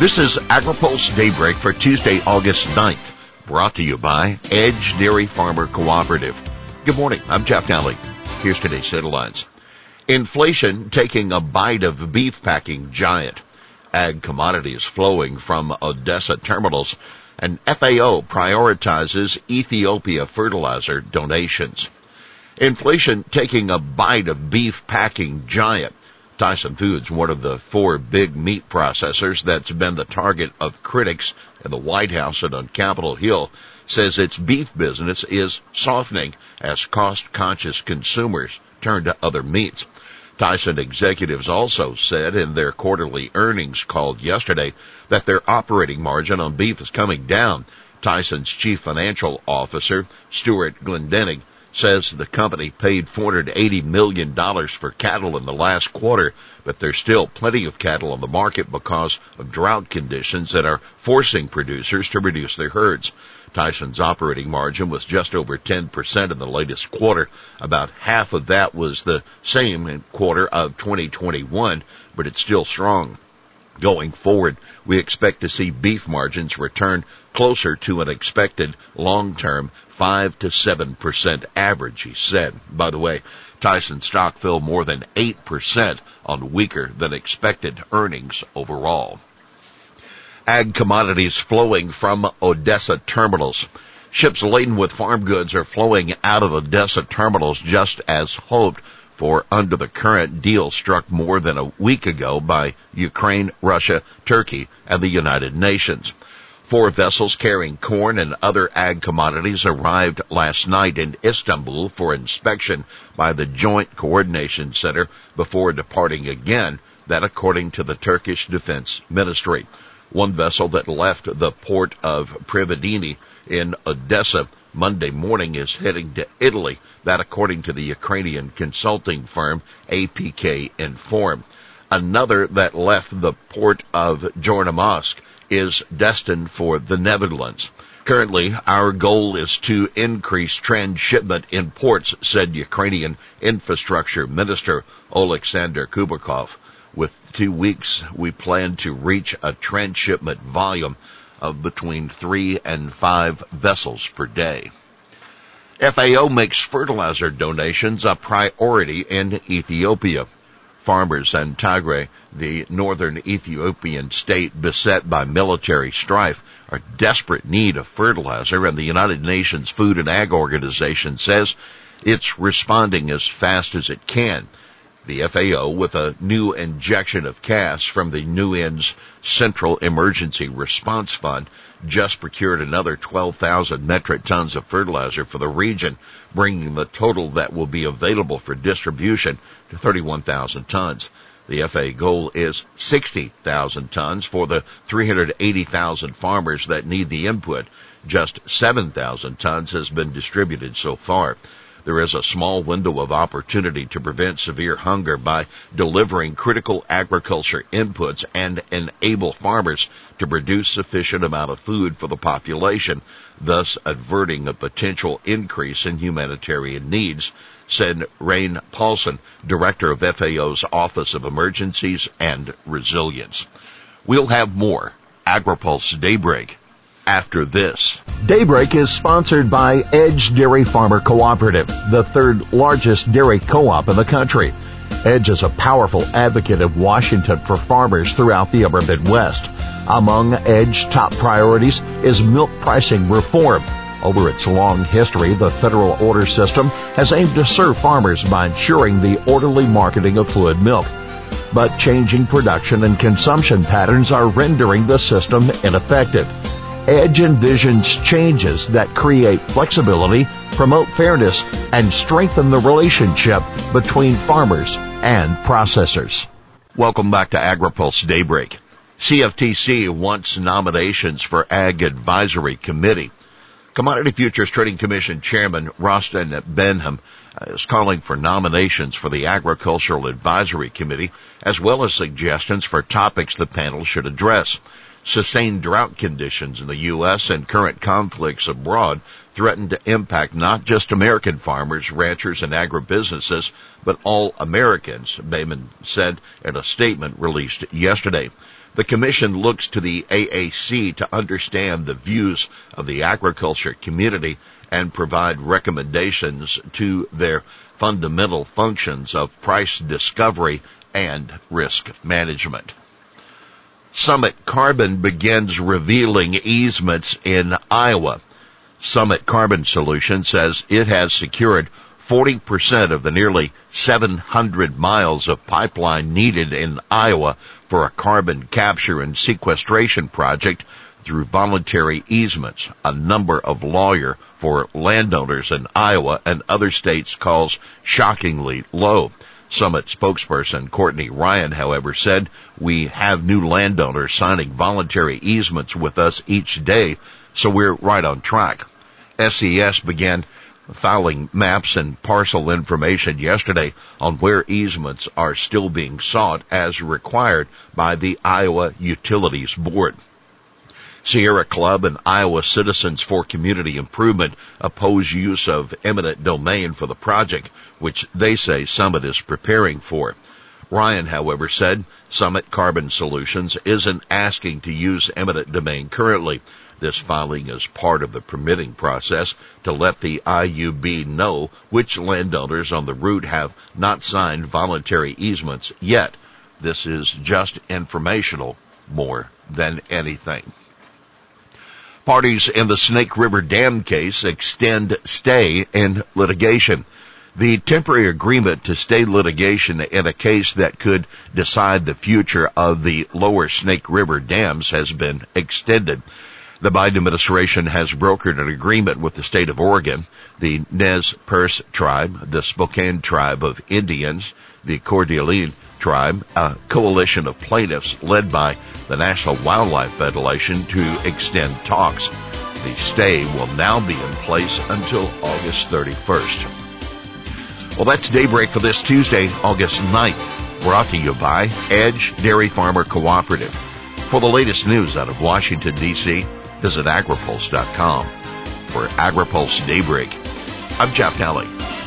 This is AgriPulse Daybreak for Tuesday, August 9th, brought to you by Edge Dairy Farmer Cooperative. Good morning, I'm Jeff Nalley. Here's today's headlines. Inflation taking a bite of beef packing giant. Ag commodities flowing from Odessa terminals and FAO prioritizes Ethiopia fertilizer donations. Inflation taking a bite of beef packing giant. Tyson Foods, one of the four big meat processors that's been the target of critics in the White House and on Capitol Hill, says its beef business is softening as cost conscious consumers turn to other meats. Tyson executives also said in their quarterly earnings called yesterday that their operating margin on beef is coming down. Tyson's chief financial officer, Stewart Glendinning, says the company paid $480 million for cattle in the last quarter, but there's still plenty of cattle on the market because of drought conditions that are forcing producers to reduce their herds. Tyson's operating margin was just over 10% in the latest quarter. About half of that was the same quarter of 2021, but it's still strong. Going forward, we expect to see beef margins return closer to an expected long-term 5 to 7% average, he said. By the way, Tyson stock fell more than 8% on weaker than expected earnings overall. Ag commodities flowing from Odessa terminals. Ships laden with farm goods are flowing out of Odessa terminals just as hoped for under the current deal struck more than a week ago by Ukraine, Russia, Turkey, and the United Nations. Four vessels carrying corn and other ag commodities arrived last night in Istanbul for inspection by the Joint Coordination Center before departing again, that according to the Turkish Defense Ministry. One vessel that left the port of Pivdennyi in Odessa Monday morning is heading to Italy that according to the Ukrainian consulting firm APK Inform. Another that left the port of Chornomorsk is destined for the Netherlands. Currently, our goal is to increase transshipment in ports, said Ukrainian Infrastructure Minister Oleksandr Kubrakov. With two weeks, we plan to reach a transshipment volume of between three and five vessels per day. FAO makes fertilizer donations a priority in Ethiopia. Farmers in Tigray, the northern Ethiopian state beset by military strife, are desperate need of fertilizer and the United Nations Food and Ag Organization says it's responding as fast as it can the FAO with a new injection of cash from the UN's Central Emergency Response Fund just procured another 12,000 metric tons of fertilizer for the region, bringing the total that will be available for distribution to 31,000 tons. The FA goal is 60,000 tons for the 380,000 farmers that need the input. Just 7,000 tons has been distributed so far. There is a small window of opportunity to prevent severe hunger by delivering critical agriculture inputs and enable farmers to produce sufficient amount of food for the population, thus averting a potential increase in humanitarian needs, said Rein Paulsen, director of FAO's Office of Emergencies and Resilience. We'll have more AgriPulse Daybreak after this. Daybreak is sponsored by Edge Dairy Farmer Cooperative, the third largest dairy co-op in the country. Edge is a powerful advocate of Washington for farmers throughout the upper Midwest. Among Edge's top priorities is milk pricing reform. Over its long history, the federal order system has aimed to serve farmers by ensuring the orderly marketing of fluid milk. But changing production and consumption patterns are rendering the system ineffective. Edge envisions changes that create flexibility, promote fairness, and strengthen the relationship between farmers and processors. Welcome back to AgriPulse Daybreak. CFTC wants nominations for Ag Advisory Committee. Commodity Futures Trading Commission Chairman Rostin Behnam uh, is calling for nominations for the Agricultural Advisory Committee as well as suggestions for topics the panel should address. Sustained drought conditions in the U.S. and current conflicts abroad threaten to impact not just American farmers, ranchers, and agribusinesses, but all Americans, Behnam said in a statement released yesterday. The Commission looks to the AAC to understand the views of the agriculture community and provide recommendations to their fundamental functions of price discovery and risk management. Summit Carbon begins revealing easements in Iowa. Summit Carbon Solutions says it has secured 40% of the nearly 700 miles of pipeline needed in Iowa for a carbon capture and sequestration project through voluntary easements. A number of lawyer for landowners in Iowa and other states calls shockingly low. Summit spokesperson Courtney Ryan, however, said, we have new landowners signing voluntary easements with us each day, so we're right on track. SES began filing maps and parcel information yesterday on where easements are still being sought as required by the Iowa Utilities Board. Sierra Club and Iowa Citizens for Community Improvement oppose use of eminent domain for the project, which they say Summit is preparing for. Ryan, however, said Summit Carbon Solutions isn't asking to use eminent domain currently. This filing is part of the permitting process to let the IUB know which landowners on the route have not signed voluntary easements yet. This is just informational more than anything. Parties in the Snake River Dam case extend stay in litigation. The temporary agreement to stay litigation in a case that could decide the future of the lower Snake River dams has been extended. The Biden administration has brokered an agreement with the state of Oregon, the Nez Perce tribe, the Spokane tribe of Indians, the Coeur tribe, a coalition of plaintiffs led by the National Wildlife Federation to extend talks. The stay will now be in place until August 31st. Well, that's daybreak for this Tuesday, August 9th, brought to you by Edge Dairy Farmer Cooperative. For the latest news out of Washington, D.C., visit agripulse.com. For AgriPulse Daybreak, I'm Jeff Nalley.